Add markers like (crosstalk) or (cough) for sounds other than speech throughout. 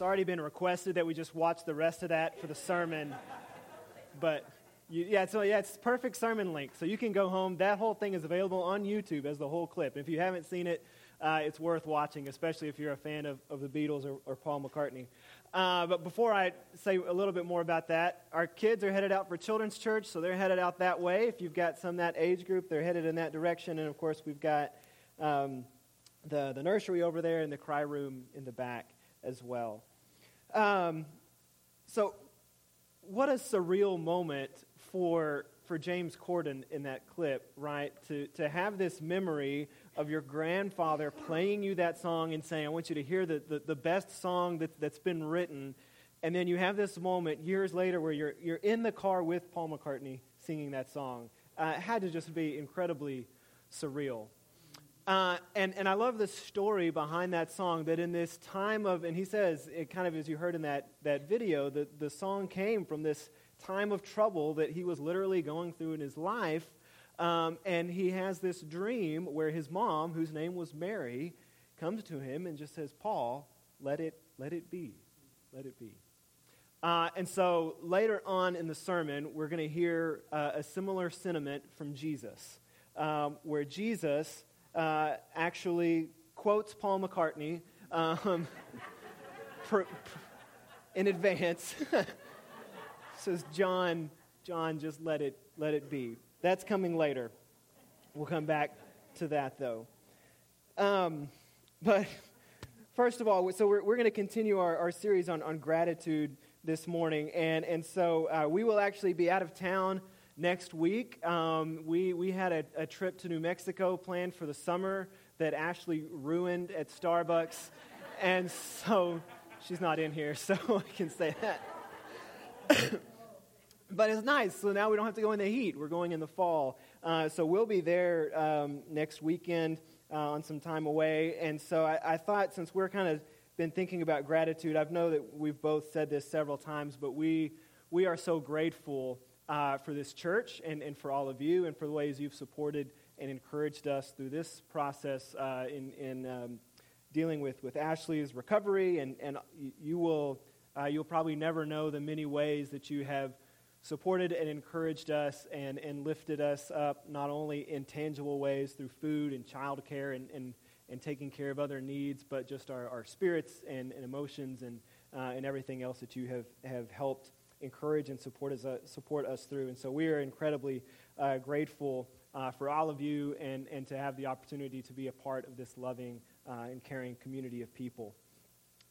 It's already been requested that we just watch the rest of that for the sermon. But you, yeah, so yeah, it's perfect sermon link. So you can go home. That whole thing is available on YouTube as the whole clip. If you haven't seen it, uh, it's worth watching, especially if you're a fan of, of the Beatles or, or Paul McCartney. Uh, but before I say a little bit more about that, our kids are headed out for children's church, so they're headed out that way. If you've got some that age group, they're headed in that direction. And of course, we've got um, the, the nursery over there and the cry room in the back as well. Um, so, what a surreal moment for, for James Corden in that clip, right? To, to have this memory of your grandfather playing you that song and saying, I want you to hear the, the, the best song that, that's been written. And then you have this moment years later where you're, you're in the car with Paul McCartney singing that song. Uh, it had to just be incredibly surreal. Uh, and, and I love the story behind that song that in this time of, and he says, it kind of as you heard in that, that video, that the song came from this time of trouble that he was literally going through in his life. Um, and he has this dream where his mom, whose name was Mary, comes to him and just says, Paul, let it, let it be. Let it be. Uh, and so later on in the sermon, we're going to hear uh, a similar sentiment from Jesus, um, where Jesus uh, actually quotes Paul McCartney um, (laughs) in advance. (laughs) Says John, John, just let it let it be. That's coming later. We'll come back to that though. Um, but first of all, so we're, we're going to continue our, our series on, on gratitude this morning. And, and so uh, we will actually be out of town next week. Um, we, we had a, a, trip to New Mexico planned for the summer that Ashley ruined at Starbucks. (laughs) and so she's not in here, (laughs) so I can say that. (coughs) but it's nice. So now we don't have to go in the heat. We're going in the fall. Uh, so we'll be there um, next weekend uh, on some time away. And so I, I thought since we're kind of been thinking about gratitude, I know that we've both said this several times, but we, we are so grateful uh, for this church and, and for all of you and for the ways you've supported and encouraged us through this process uh, in, in um, dealing with, with Ashley's recovery. And, and you will, uh, you'll probably never know the many ways that you have supported and encouraged us and, and lifted us up, not only in tangible ways through food and childcare and, and, and taking care of other needs, but just our, our spirits and, and emotions and, uh, and everything else that you have, have helped encourage and support us, uh, support us through. And so we are incredibly uh, grateful uh, for all of you and, and to have the opportunity to be a part of this loving uh, and caring community of people.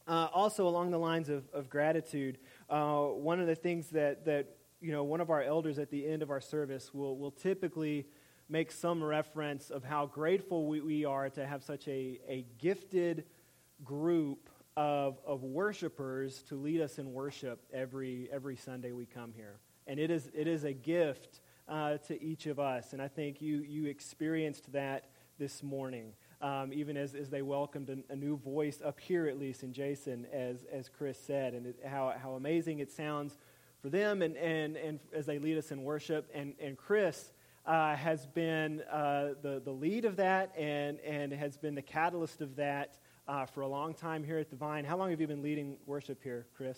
Uh, also, along the lines of, of gratitude, one of the things that, that you know, one of our elders at the end of our service will, will typically make some reference of how grateful we, we are to have such a, a gifted group of, of worshipers to lead us in worship every, every Sunday we come here. And it is, it is a gift uh, to each of us. And I think you, you experienced that this morning, um, even as, as they welcomed a, a, new voice up here, at least in Jason, as, as Chris said, and it, how, how amazing it sounds for them and, and, and as they lead us in worship. And, and Chris uh, has been uh, the, the lead of that and, and has been the catalyst of that uh, for a long time here at the Vine. How long have you been leading worship here, Chris?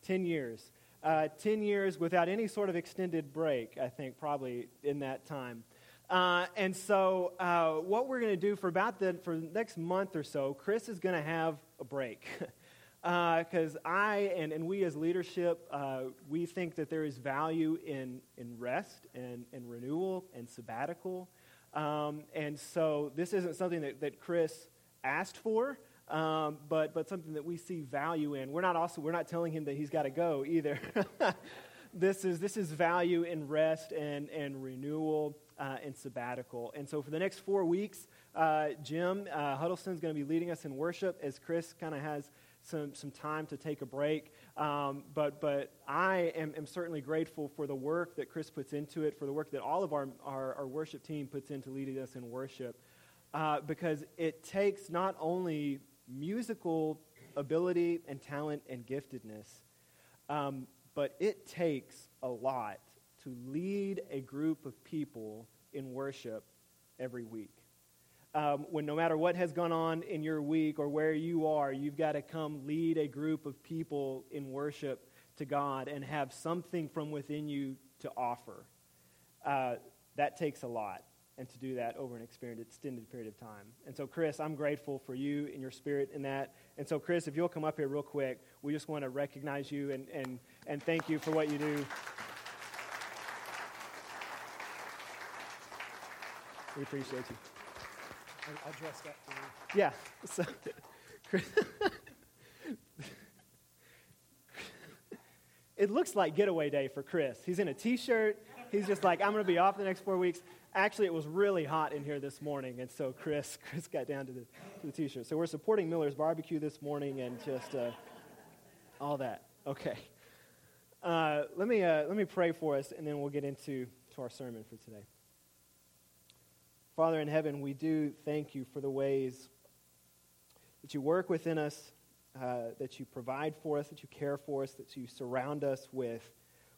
Ten years. Uh, ten years without any sort of extended break, I think, probably in that time. Uh, and so, uh, what we're going to do for about the for the next month or so, Chris is going to have a break. Because (laughs) uh, I and, and we as leadership, uh, we think that there is value in, in rest and, and renewal and sabbatical. Um, and so, this isn't something that, that Chris asked for, um, but, but something that we see value in. We're not also we're not telling him that he's got to go either. (laughs) this is this is value in rest and and renewal uh, and sabbatical. And so for the next four weeks, uh, Jim uh, is going to be leading us in worship as Chris kind of has some some time to take a break. Um, but but I am, am, certainly grateful for the work that Chris puts into it, for the work that all of our, our, our worship team puts into leading us in worship uh, because it takes not only musical ability and talent and giftedness, um, but it takes a lot to lead a group of people in worship every week. um, when no matter what has gone on in your week or where you are, you've got to come lead a group of people in worship to God and have something from within you to offer. Uh, that takes a lot, and to do that over an extended period of time. And so, Chris, I'm grateful for you and your spirit in that. And so, Chris, if you'll come up here real quick, we just want to recognize you and, and, and thank you for what you do. We appreciate you. I'll dress that for you. Yeah. So, Chris. (laughs) it looks like getaway day for Chris. He's in a t-shirt. He's just like, I'm going to be off the next four weeks. Actually, it was really hot in here this morning, and so Chris, (laughs) Chris got down to the, to the t-shirt. So we're supporting Miller's Barbecue this morning, and just uh, all that. Okay. Uh, let me uh, let me pray for us, and then we'll get into to our sermon for today. Father in heaven, we do thank you for the ways that you work within us, uh, that you provide for us, that you care for us, that you surround us with,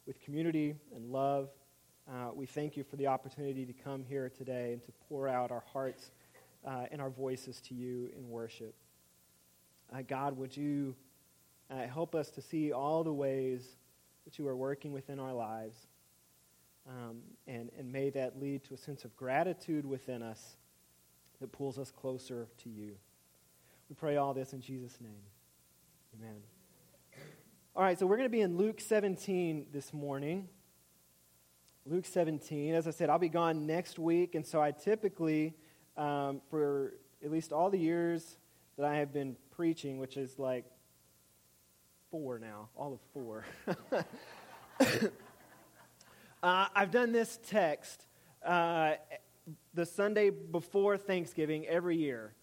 with community and love. Uh, we thank you for the opportunity to come here today and to pour out our hearts uh, and our voices to you in worship. Uh, God, would you uh, help us to see all the ways that you are working within our lives? Um, and, and may that lead to a sense of gratitude within us that pulls us closer to you. We pray all this in Jesus' name. Amen. All right, so we're going to be in Luke 17 this morning. Luke 17. As I said, I'll be gone next week, and so I typically, um, for at least all the years that I have been preaching, which is like four now, all of four. (laughs) Uh, I've done this text uh, the Sunday before Thanksgiving every year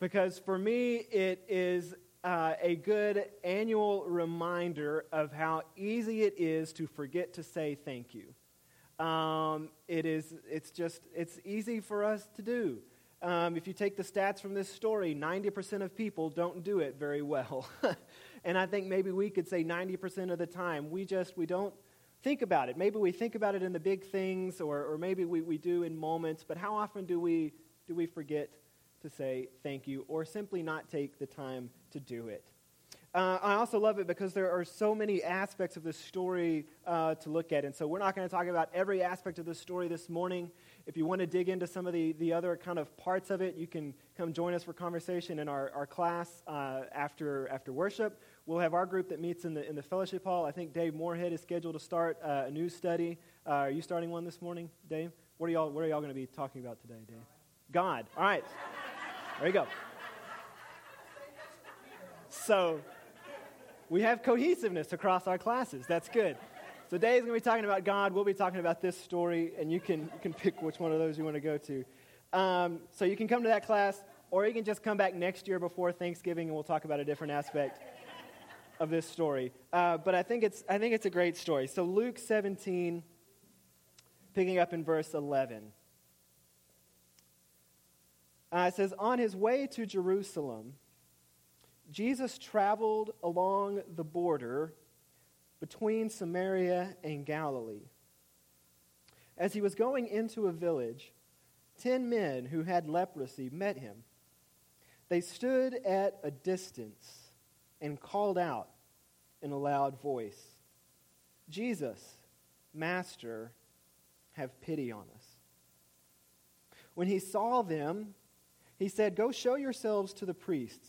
because for me it is uh, a good annual reminder of how easy it is to forget to say thank you. Um, it is, it's just, it's easy for us to do. Um, if you take the stats from this story, 90% of people don't do it very well. (laughs) and I think maybe we could say 90% of the time, we just, we don't think about it. Maybe we think about it in the big things, or, or maybe we, we do in moments, but how often do we, do we forget to say thank you or simply not take the time to do it? Uh, I also love it because there are so many aspects of this story uh, to look at. And so we're not going to talk about every aspect of the story this morning. If you want to dig into some of the, the other kind of parts of it, you can come join us for conversation in our, our class uh, after, after worship. We'll have our group that meets in the, in the fellowship hall. I think Dave Moorhead is scheduled to start uh, a new study. Uh, are you starting one this morning, Dave? What are y'all, what are y'all going to be talking about today, Dave? God. All right. There you go. So we have cohesiveness across our classes. That's good. So Dave's going to be talking about God. We'll be talking about this story, and you can, you can pick which one of those you want to go to. Um, so you can come to that class, or you can just come back next year before Thanksgiving, and we'll talk about a different aspect of this story. Uh, but I think, it's, I think it's a great story. So, Luke 17, picking up in verse 11. Uh, it says, On his way to Jerusalem, Jesus traveled along the border between Samaria and Galilee. As he was going into a village, ten men who had leprosy met him. They stood at a distance and called out in a loud voice, Jesus, Master, have pity on us. When he saw them, he said, Go show yourselves to the priests.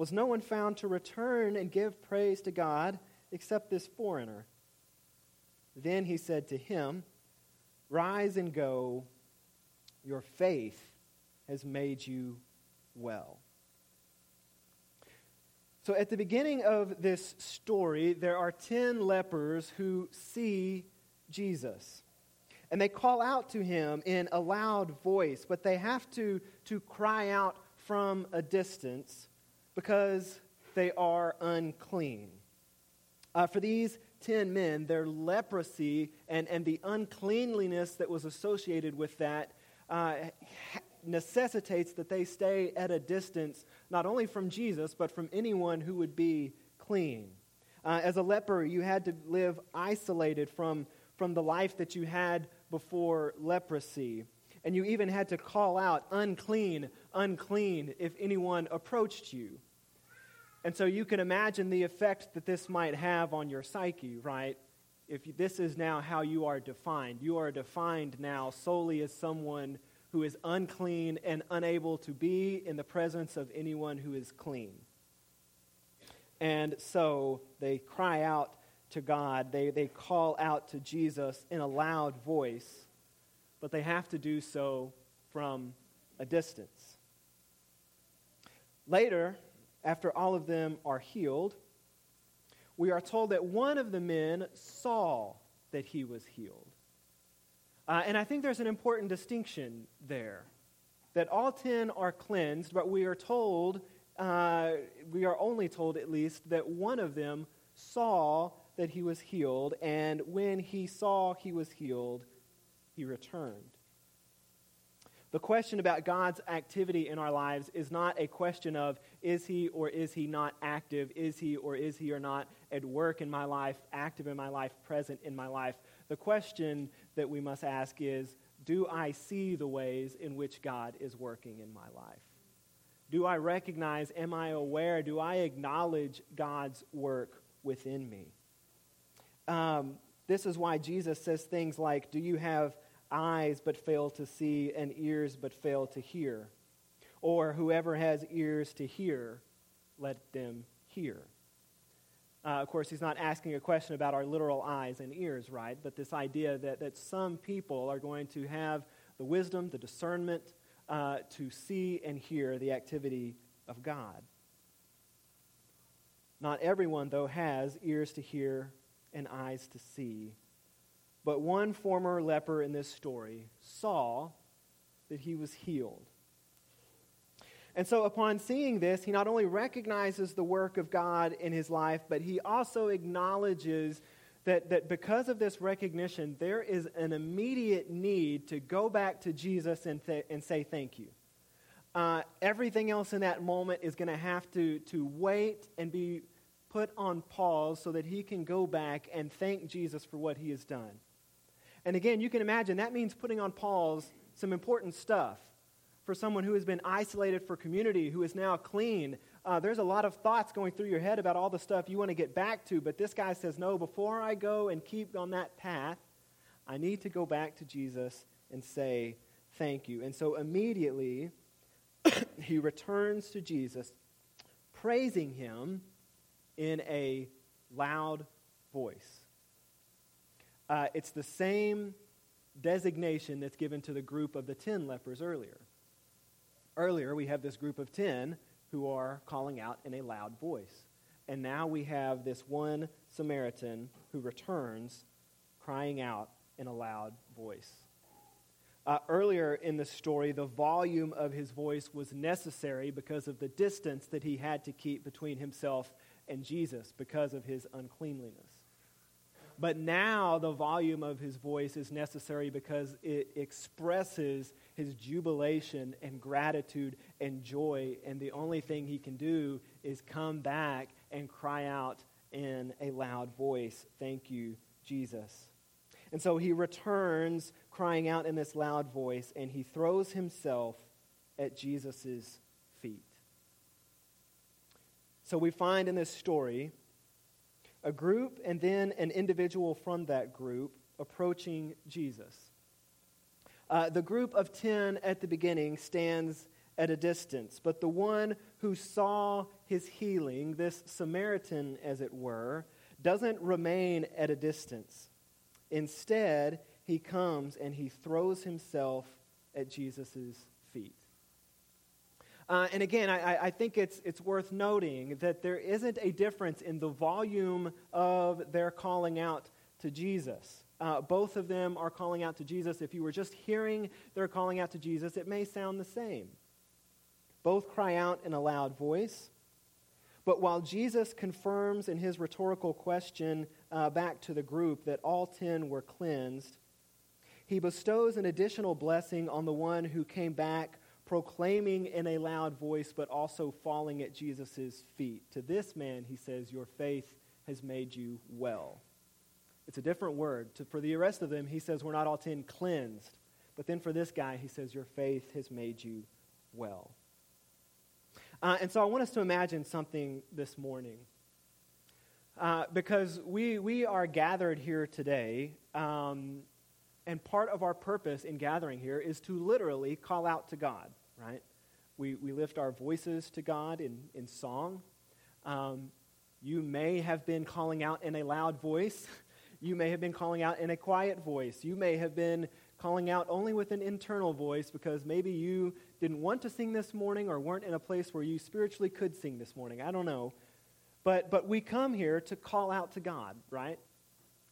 Was no one found to return and give praise to God except this foreigner? Then he said to him, Rise and go. Your faith has made you well. So, at the beginning of this story, there are 10 lepers who see Jesus. And they call out to him in a loud voice, but they have to, to cry out from a distance because they are unclean. Uh, for these ten men, their leprosy and, and the uncleanliness that was associated with that uh, necessitates that they stay at a distance not only from Jesus, but from anyone who would be clean. Uh, as a leper, you had to live isolated from, from the life that you had before leprosy. And you even had to call out, unclean, unclean, if anyone approached you. And so you can imagine the effect that this might have on your psyche, right? If this is now how you are defined. You are defined now solely as someone who is unclean and unable to be in the presence of anyone who is clean. And so they cry out to God, they, they call out to Jesus in a loud voice, but they have to do so from a distance. Later, after all of them are healed, we are told that one of the men saw that he was healed. Uh, and I think there's an important distinction there that all ten are cleansed, but we are told, uh, we are only told at least, that one of them saw that he was healed, and when he saw he was healed, he returned. The question about God's activity in our lives is not a question of is he or is he not active? Is he or is he or not at work in my life, active in my life, present in my life? The question that we must ask is do I see the ways in which God is working in my life? Do I recognize, am I aware, do I acknowledge God's work within me? Um, this is why Jesus says things like, Do you have eyes but fail to see, and ears but fail to hear. Or whoever has ears to hear, let them hear. Uh, of course, he's not asking a question about our literal eyes and ears, right? But this idea that, that some people are going to have the wisdom, the discernment uh, to see and hear the activity of God. Not everyone, though, has ears to hear and eyes to see but one former leper in this story saw that he was healed. And so, upon seeing this, he not only recognizes the work of God in his life, but he also acknowledges that, that because of this recognition, there is an immediate need to go back to Jesus and, th- and say thank you. Uh, everything else in that moment is going to have to, to wait and be put on pause so that he can go back and thank Jesus for what he has done. And again, you can imagine that means putting on Paul's some important stuff for someone who has been isolated for community, who is now clean. Uh, there's a lot of thoughts going through your head about all the stuff you want to get back to, but this guy says, No, before I go and keep on that path, I need to go back to Jesus and say, Thank you. And so immediately, (coughs) he returns to Jesus, praising him in a loud voice. Uh, it's the same designation that's given to the group of the ten lepers earlier. Earlier, we have this group of ten who are calling out in a loud voice. And now we have this one Samaritan who returns crying out in a loud voice. Uh, earlier in the story, the volume of his voice was necessary because of the distance that he had to keep between himself and Jesus because of his uncleanliness. But now the volume of his voice is necessary because it expresses his jubilation and gratitude and joy. And the only thing he can do is come back and cry out in a loud voice, Thank you, Jesus. And so he returns crying out in this loud voice and he throws himself at Jesus' feet. So we find in this story a group and then an individual from that group approaching Jesus. Uh, the group of 10 at the beginning stands at a distance, but the one who saw his healing, this Samaritan as it were, doesn't remain at a distance. Instead, he comes and he throws himself at Jesus' feet. Uh, and again, I, I, think it's, it's worth noting that there isn't a difference in the volume of their calling out to Jesus. Uh, both of them are calling out to Jesus. If you were just hearing their calling out to Jesus, it may sound the same. Both cry out in a loud voice. But while Jesus confirms in his rhetorical question uh, back to the group that all ten were cleansed, he bestows an additional blessing on the one who came back proclaiming in a loud voice, but also falling at Jesus' feet. To this man, he says, Your faith has made you well. It's a different word. To, for the rest of them, he says, We're not all ten cleansed. But then for this guy, he says, Your faith has made you well. Uh, and so I want us to imagine something this morning. Uh, because we, we are gathered here today, um, and part of our purpose in gathering here is to literally call out to God, right? We, we lift our voices to God in, in song. Um, you may have been calling out in a loud voice. (laughs) You may have been calling out in a quiet voice. You may have been calling out only with an internal voice because maybe you didn't want to sing this morning or weren't in a place where you spiritually could sing this morning. I don't know. But, but we come here to call out to God, right?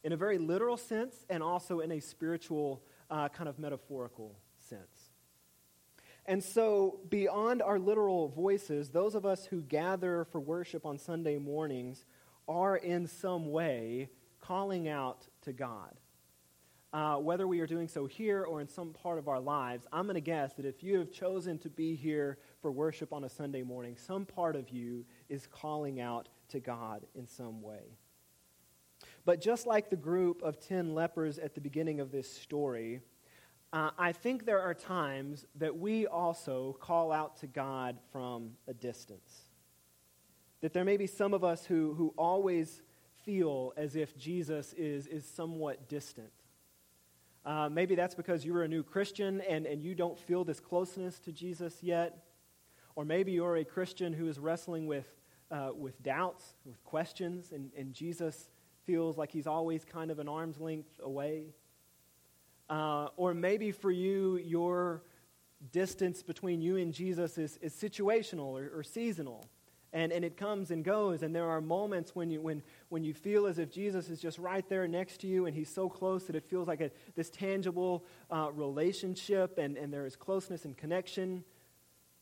In a very literal sense and also in a spiritual, uh, kind of metaphorical. And so, beyond our literal voices, those of us who gather for worship on Sunday mornings are in some way calling out to God uh, whether we are doing so here or in some part of our lives, I'm going to guess that if you have chosen to be here for worship on a Sunday morning, some part of you is calling out to God in some way. But just like the group of 10 lepers at the beginning of this story, uh, I think there are times that we also call out to God from a distance. That there may be some of us who, who always feel as if Jesus is, is somewhat distant uh, maybe that's because you are a new Christian and, and you don't feel this closeness to Jesus yet. Or maybe you're a Christian who is wrestling with, uh, with doubts, with questions, and, and Jesus feels like he's always kind of an arm's length away. Uh, or maybe for you, your distance between you and Jesus is, is situational or, or seasonal. And, and it comes and goes. And there are moments when you, when, when you feel as if jesus is just right there next to you and he's so close that it feels like a, this tangible uh, relationship and, and there is closeness and connection.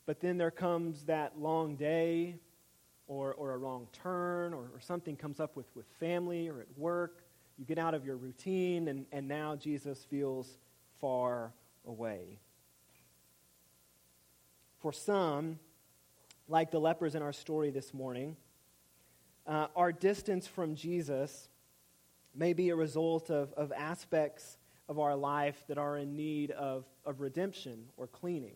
But then there comes that long day or, or a wrong turn or, or something comes up with, with family or at work you get out of your routine and, and now jesus feels far away for some like the lepers in our story this morning, uh, our distance from Jesus may be a result of, of aspects of our life that are in need of, of redemption or cleaning.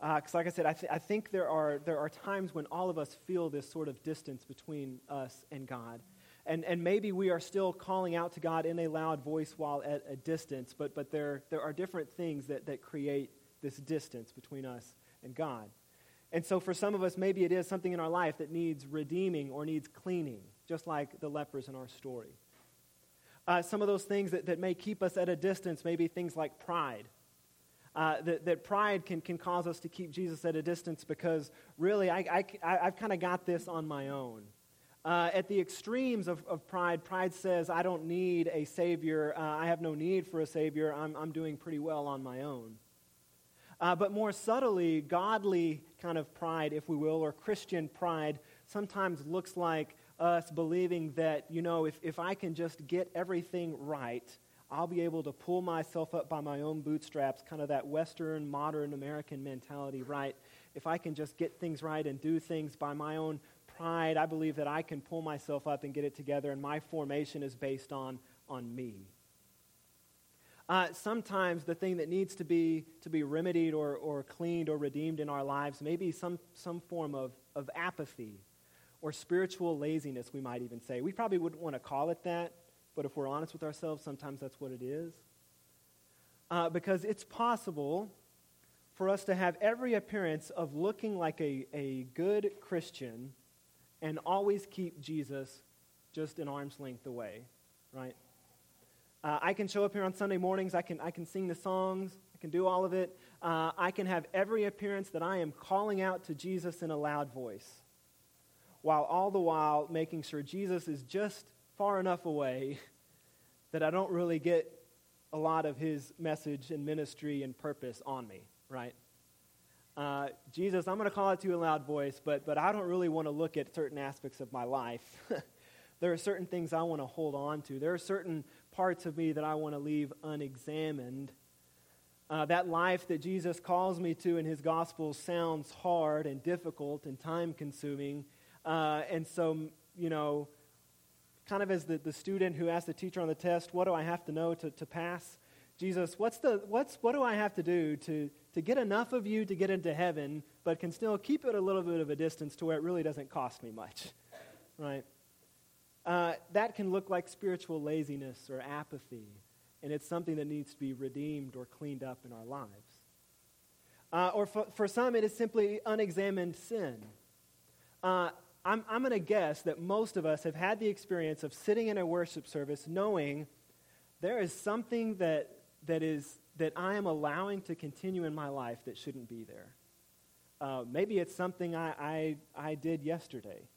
Because, uh, like I said, I, th- I think there are, there are times when all of us feel this sort of distance between us and God. And, and maybe we are still calling out to God in a loud voice while at a distance, but, but there, there are different things that, that create this distance between us and God. And so, for some of us, maybe it is something in our life that needs redeeming or needs cleaning, just like the lepers in our story. Uh, some of those things that, that may keep us at a distance, maybe things like pride. Uh, that, that pride can, can cause us to keep Jesus at a distance because really, I, I, I've kind of got this on my own. Uh, at the extremes of, of pride, pride says, I don't need a Savior. Uh, I have no need for a Savior. I'm, I'm doing pretty well on my own. Uh, but more subtly, godly kind of pride, if we will, or Christian pride, sometimes looks like us believing that, you know, if, if I can just get everything right, I'll be able to pull myself up by my own bootstraps, kind of that Western, modern American mentality, right? If I can just get things right and do things by my own pride, I believe that I can pull myself up and get it together, and my formation is based on, on me. Uh, sometimes the thing that needs to be, to be remedied or, or cleaned or redeemed in our lives may be some, some form of, of apathy or spiritual laziness, we might even say. We probably wouldn't want to call it that, but if we're honest with ourselves, sometimes that's what it is. Uh, because it's possible for us to have every appearance of looking like a, a good Christian and always keep Jesus just an arm's length away, right? Uh, I can show up here on Sunday mornings. I can, I can sing the songs. I can do all of it. Uh, I can have every appearance that I am calling out to Jesus in a loud voice, while all the while making sure Jesus is just far enough away (laughs) that I don't really get a lot of his message and ministry and purpose on me, right? Uh, Jesus, I'm going to call it to you in a loud voice, but, but I don't really want to look at certain aspects of my life. (laughs) there are certain things I want to hold on to. There are certain parts of me that I want to leave unexamined. Uh, that life that Jesus calls me to in his gospel sounds hard and difficult and time consuming. Uh, and so, you know, kind of as the, the student who asked the teacher on the test, what do I have to know to, to pass? Jesus, what's the, what's, what do I have to do to, to get enough of you to get into heaven, but can still keep it a little bit of a distance to where it really doesn't cost me much? (laughs) Right? Uh, that can look like spiritual laziness or apathy, and it's something that needs to be redeemed or cleaned up in our lives. Uh, or for, for, some, it is simply unexamined sin. Uh, I'm, I'm going to guess that most of us have had the experience of sitting in a worship service knowing there is something that, that, is, that I am allowing to continue in my life that shouldn't be there. Uh, maybe it's something I, I, I did yesterday.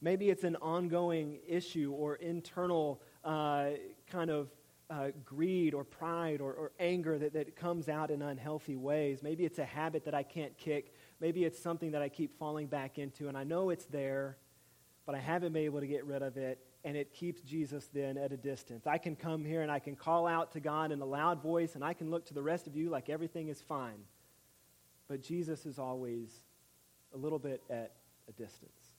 Maybe it's an ongoing issue or internal uh, kind of uh, greed or pride or, or anger that, that comes out in unhealthy ways. Maybe it's a habit that I can't kick. Maybe it's something that I keep falling back into, and I know it's there, but I haven't been able to get rid of it, and it keeps Jesus then at a distance. I can come here and I can call out to God in a loud voice, and I can look to the rest of you like everything is fine. But Jesus is always a little bit at a distance.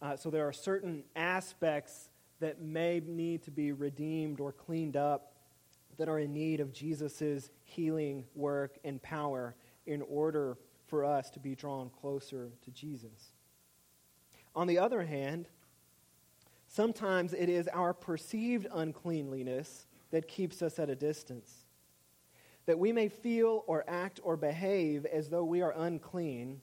Uh, so there are certain aspects that may need to be redeemed or cleaned up that are in need of Jesus' healing work and power in order for us to be drawn closer to Jesus. On the other hand, sometimes it is our perceived uncleanliness that keeps us at a distance. That we may feel or act or behave as though we are unclean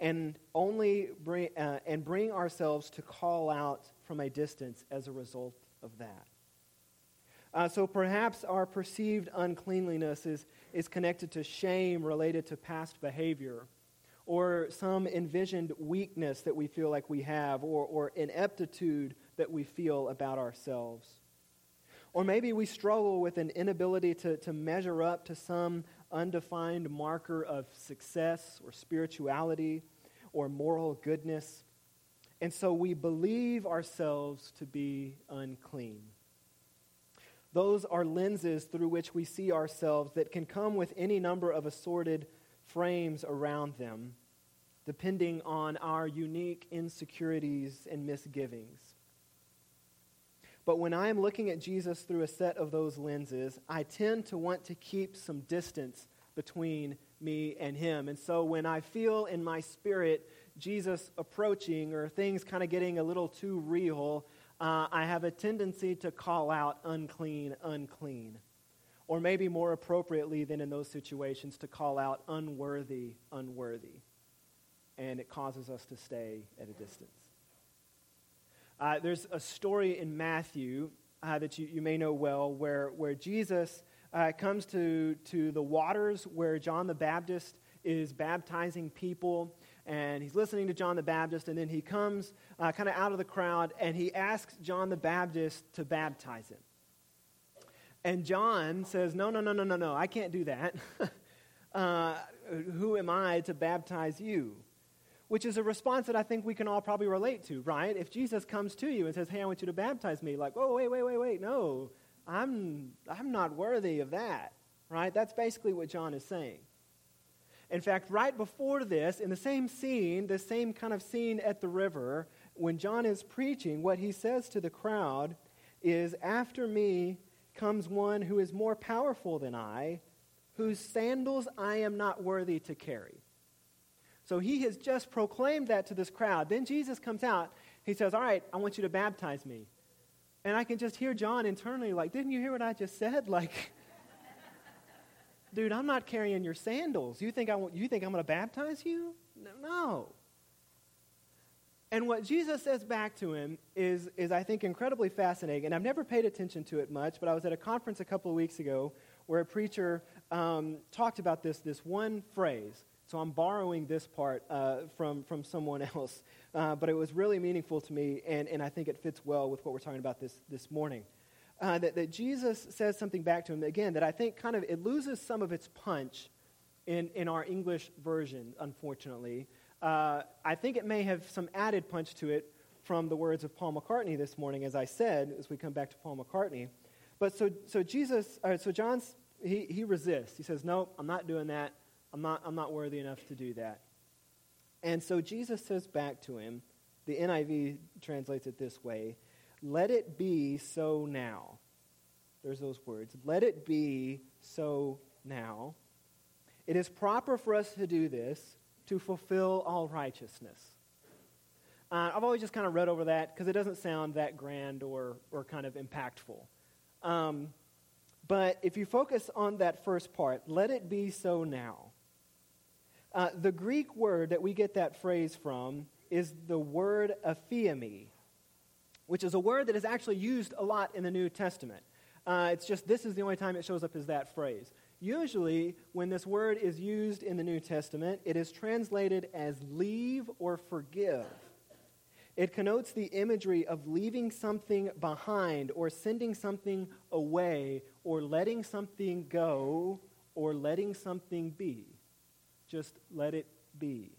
and only bring, uh, and bring ourselves to call out from a distance as a result of that. Uh, so perhaps our perceived uncleanliness is, is connected to shame related to past behavior, or some envisioned weakness that we feel like we have, or, or ineptitude that we feel about ourselves. Or maybe we struggle with an inability to, to measure up to some undefined marker of success or spirituality or moral goodness. And so we believe ourselves to be unclean. Those are lenses through which we see ourselves that can come with any number of assorted frames around them, depending on our unique insecurities and misgivings. But when I am looking at Jesus through a set of those lenses, I tend to want to keep some distance between me and him. And so when I feel in my spirit Jesus approaching or things kind of getting a little too real, uh, I have a tendency to call out unclean, unclean. Or maybe more appropriately than in those situations, to call out unworthy, unworthy. And it causes us to stay at a distance. Uh, there's a story in Matthew uh, that you, you may know well where, where Jesus uh, comes to, to the waters where John the Baptist is baptizing people, and he's listening to John the Baptist, and then he comes uh, kind of out of the crowd and he asks John the Baptist to baptize him. And John says, No, no, no, no, no, no, I can't do that. (laughs) uh, who am I to baptize you? Which is a response that I think we can all probably relate to, right? If Jesus comes to you and says, Hey, I want you to baptize me, like, oh, wait, wait, wait, wait, no, I'm, I'm not worthy of that, right? That's basically what John is saying. In fact, right before this, in the same scene, the same kind of scene at the river, when John is preaching, what he says to the crowd is, After me comes one who is more powerful than I, whose sandals I am not worthy to carry. So he has just proclaimed that to this crowd. Then Jesus comes out. He says, All right, I want you to baptize me. And I can just hear John internally, like, Didn't you hear what I just said? (laughs) Like, dude, I'm not carrying your sandals. You think, I want, you think I'm going to baptize you? No. no. And what Jesus says back to him is, is, I think, incredibly fascinating. And I've never paid attention to it much, but I was at a conference a couple of weeks ago where a preacher um, talked about this, this one phrase. So I'm borrowing this part uh, from, from someone (laughs) else. Uh, but it was really meaningful to me, and, and I think it fits well with what we're talking about this, this morning uh, that, that Jesus says something back to him, again, that I think kind of it loses some of its punch in, in our English version, unfortunately. Uh, I think it may have some added punch to it from the words of Paul McCartney this morning, as I said, as we come back to Paul McCartney. But so, so Jesus, so John's, he, he resists. He says, No, I'm not doing that. I'm not, I'm not worthy enough to do that. And so Jesus says back to him, the NIV translates it this way Let it be so now. There's those words. Let it be so now. It is proper for us to do this to fulfill all righteousness. Uh, I've always just kind of read over that because it doesn't sound that grand or, or kind of impactful. Um, but if you focus on that first part, let it be so now. Uh, the Greek word that we get that phrase from is the word aphiemi, which is a word that is actually used a lot in the New Testament. Uh, it's just this is the only time it shows up as that phrase. Usually, when this word is used in the New Testament, it is translated as leave or forgive. It connotes the imagery of leaving something behind or sending something away or letting something go or letting something be. Just let it be.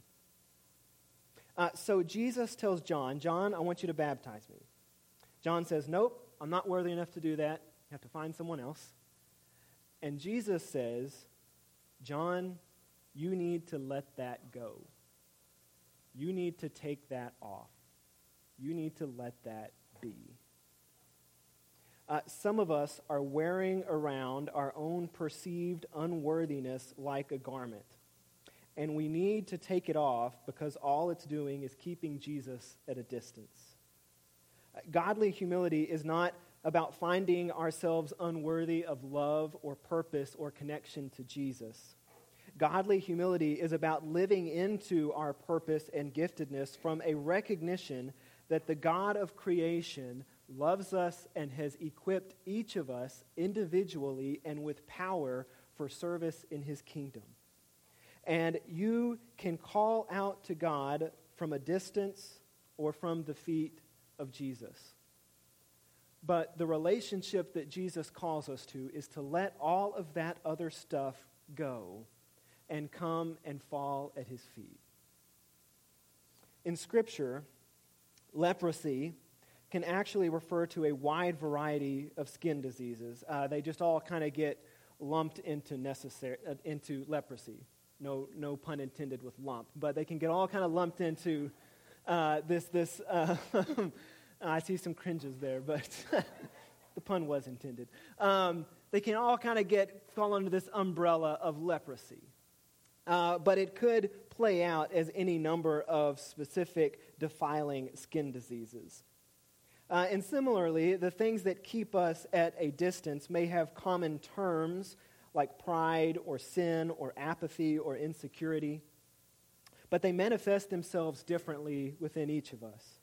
Uh, so Jesus tells John, John, I want you to baptize me. John says, Nope, I'm not worthy enough to do that. You have to find someone else. And Jesus says, John, you need to let that go. You need to take that off. You need to let that be. Uh, some of us are wearing around our own perceived unworthiness like a garment. And we need to take it off because all it's doing is keeping Jesus at a distance. Godly humility is not about finding ourselves unworthy of love or purpose or connection to Jesus. Godly humility is about living into our purpose and giftedness from a recognition that the God of creation loves us and has equipped each of us individually and with power for service in his kingdom. And you can call out to God from a distance or from the feet of Jesus. But the relationship that Jesus calls us to is to let all of that other stuff go and come and fall at his feet. In Scripture, leprosy can actually refer to a wide variety of skin diseases. Uh, they just all kind of get lumped into, necessary, uh, into leprosy. No, no pun intended with lump, but they can get all kind of lumped into uh, this. this uh, (laughs) I see some cringes there, but (laughs) the pun was intended. Um, they can all kind of get fall under this umbrella of leprosy. Uh, but it could play out as any number of specific defiling skin diseases. Uh, and similarly, the things that keep us at a distance may have common terms like pride or sin or apathy or insecurity, but they manifest themselves differently within each of us.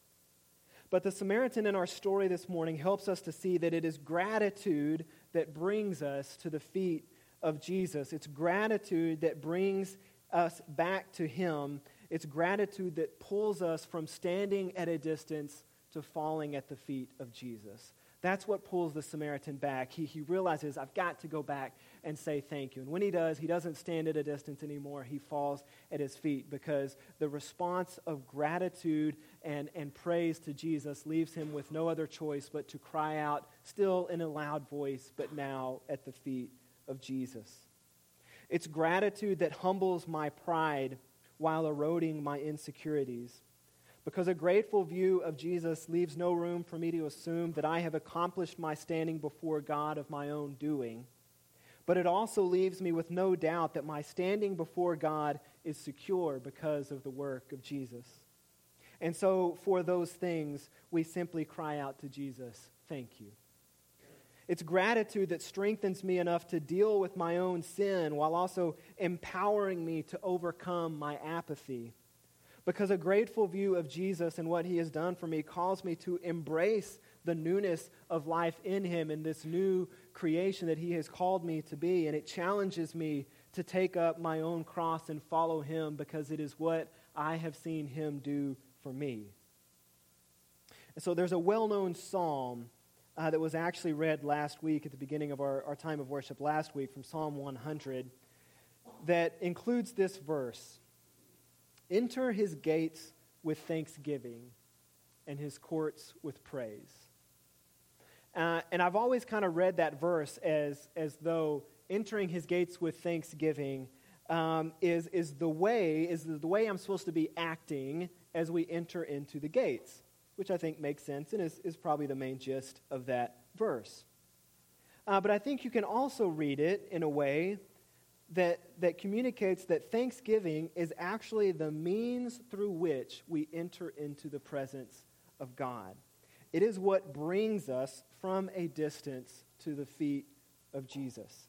But the Samaritan in our story this morning helps us to see that it is gratitude that brings us to the feet of Jesus. It's gratitude that brings us back to Him. It's gratitude that pulls us from standing at a distance to falling at the feet of Jesus. That's what pulls the Samaritan back. He, he realizes, I've got to go back and say thank you. And when he does, he doesn't stand at a distance anymore. He falls at his feet because the response of gratitude and, and praise to Jesus leaves him with no other choice but to cry out, still in a loud voice, but now at the feet of Jesus. It's gratitude that humbles my pride while eroding my insecurities. Because a grateful view of Jesus leaves no room for me to assume that I have accomplished my standing before God of my own doing. But it also leaves me with no doubt that my standing before God is secure because of the work of Jesus. And so, for those things, we simply cry out to Jesus, Thank you. It's gratitude that strengthens me enough to deal with my own sin while also empowering me to overcome my apathy because a grateful view of Jesus and what he has done for me calls me to embrace the newness of life in him and this new creation that he has called me to be. And it challenges me to take up my own cross and follow him because it is what I have seen him do for me. And so there's a well known psalm uh, that was actually read last week at the beginning of our, our time of worship last week from Psalm 100. that includes this verse Enter his gates with thanksgiving and his courts with praise. Uh, and I've always kind of read that verse as, as though entering his gates with thanksgiving um, is, is the way is the way I'm supposed to be acting as we enter into the gates, which I think makes sense and is, is probably the main gist of that verse. Uh, but I think you can also read it in a way that, that communicates that thanksgiving is actually the means through which we enter into the presence of God. It is what brings us from a distance to the feet of Jesus.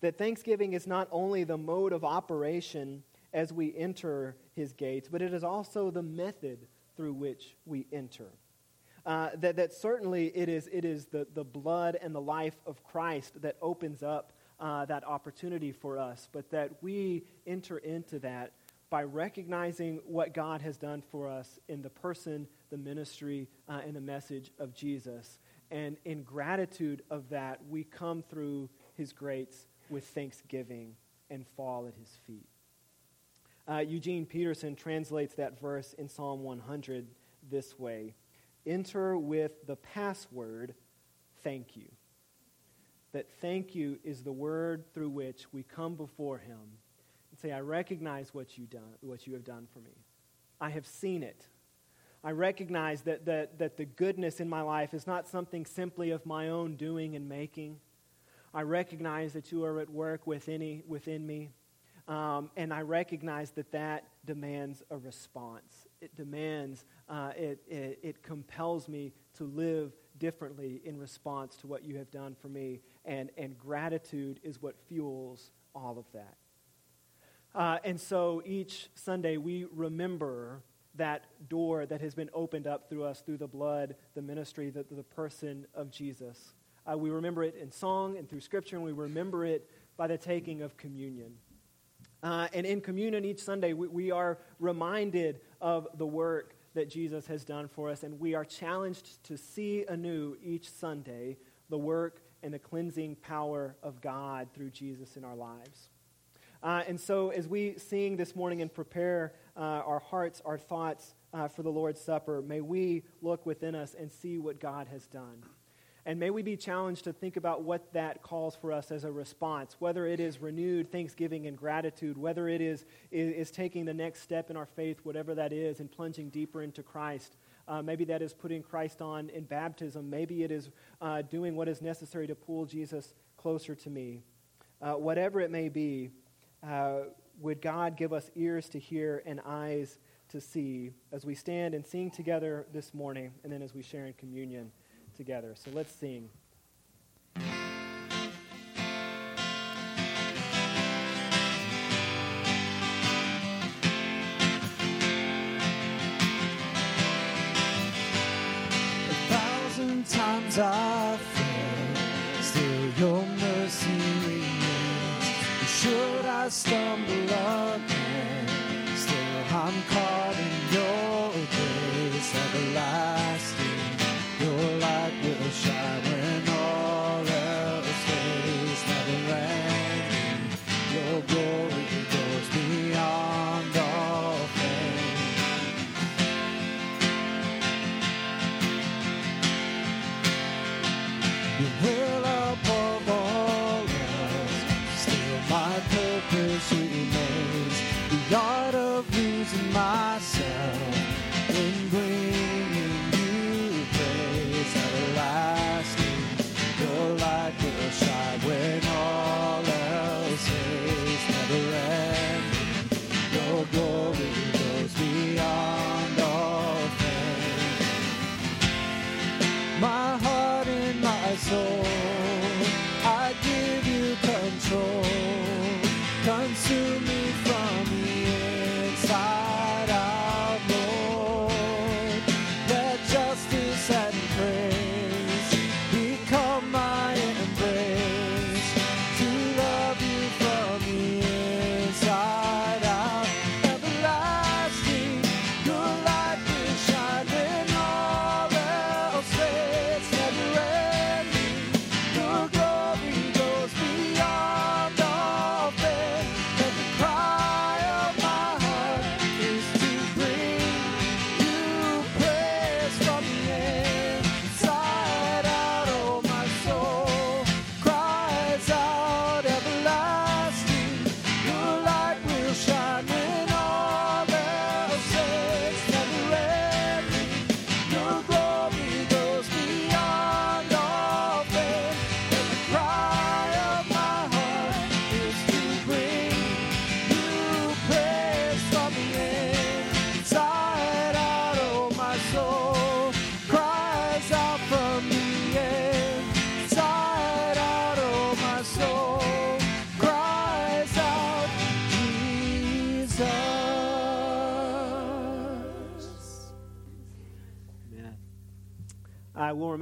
That thanksgiving is not only the mode of operation as we enter his gates, but it is also the method through which we enter. Uh, that, that certainly it is, it is the, the blood and the life of Christ that opens up uh, that opportunity for us, but that we enter into that by recognizing what God has done for us in the person, the ministry, uh, and the message of Jesus. And in gratitude of that, we come through his grace with thanksgiving and fall at his feet. Uh, Eugene Peterson translates that verse in Psalm 100 this way Enter with the password, thank you that thank you is the word through which we come before him and say, I recognize what, you done, what you have done for me. I have seen it. I recognize that, that, that the goodness in my life is not something simply of my own doing and making. I recognize that you are at work within, within me. Um, and I recognize that that demands a response. It demands, uh, it, it, it compels me to live differently in response to what you have done for me. And, and gratitude is what fuels all of that. Uh, and so each Sunday we remember that door that has been opened up through us through the blood, the ministry, the, the person of Jesus. Uh, we remember it in song and through Scripture, and we remember it by the taking of communion. Uh, and in communion each Sunday, we, we are reminded of the work that Jesus has done for us, and we are challenged to see anew each Sunday the work and the cleansing power of God through Jesus in our lives. Uh, and so, as we sing this morning and prepare uh, our hearts, our thoughts uh, for the Lord's Supper, may we look within us and see what God has done. And may we be challenged to think about what that calls for us as a response, whether it is renewed thanksgiving and gratitude, whether it is, is, is taking the next step in our faith, whatever that is, and plunging deeper into Christ. Uh, maybe that is putting Christ on in baptism. Maybe it is uh, doing what is necessary to pull Jesus closer to me. Uh, whatever it may be, uh, would God give us ears to hear and eyes to see as we stand and sing together this morning, and then as we share in communion together. So let's sing. Times I fail, still your mercy remains. Should I stumble Above all else, still my purpose remains. The art of losing myself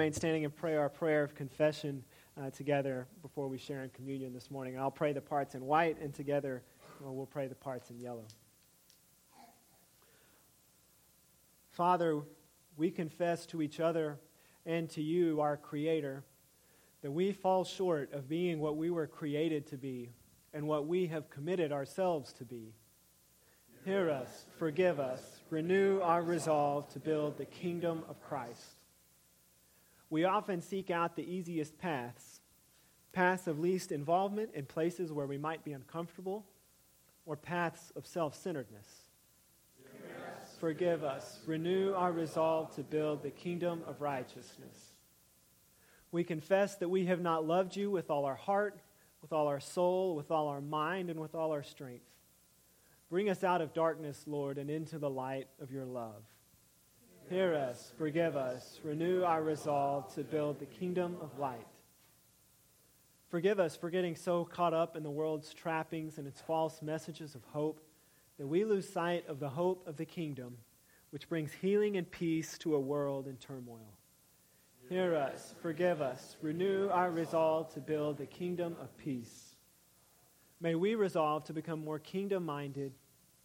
remain standing and pray our prayer of confession uh, together before we share in communion this morning. I'll pray the parts in white, and together well, we'll pray the parts in yellow. Father, we confess to each other and to you, our Creator, that we fall short of being what we were created to be and what we have committed ourselves to be. Hear us, forgive us, renew our resolve to build the kingdom of Christ. We often seek out the easiest paths, paths of least involvement in places where we might be uncomfortable, or paths of self centeredness. Forgive us, renew our resolve to build the kingdom of righteousness. We confess that we have not loved you with all our heart, with all our soul, with all our mind, and with all our strength. Bring us out of darkness, Lord, and into the light of your love. Hear us, forgive us, renew our resolve to build the kingdom of light. Forgive us for getting so caught up in the world's trappings and its false messages of hope that we lose sight of the hope of the kingdom, which brings healing and peace to a world in turmoil. Hear us, forgive us, renew our resolve to build the kingdom of peace. May we resolve to become more kingdom minded,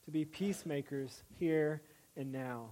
to be peacemakers here and now.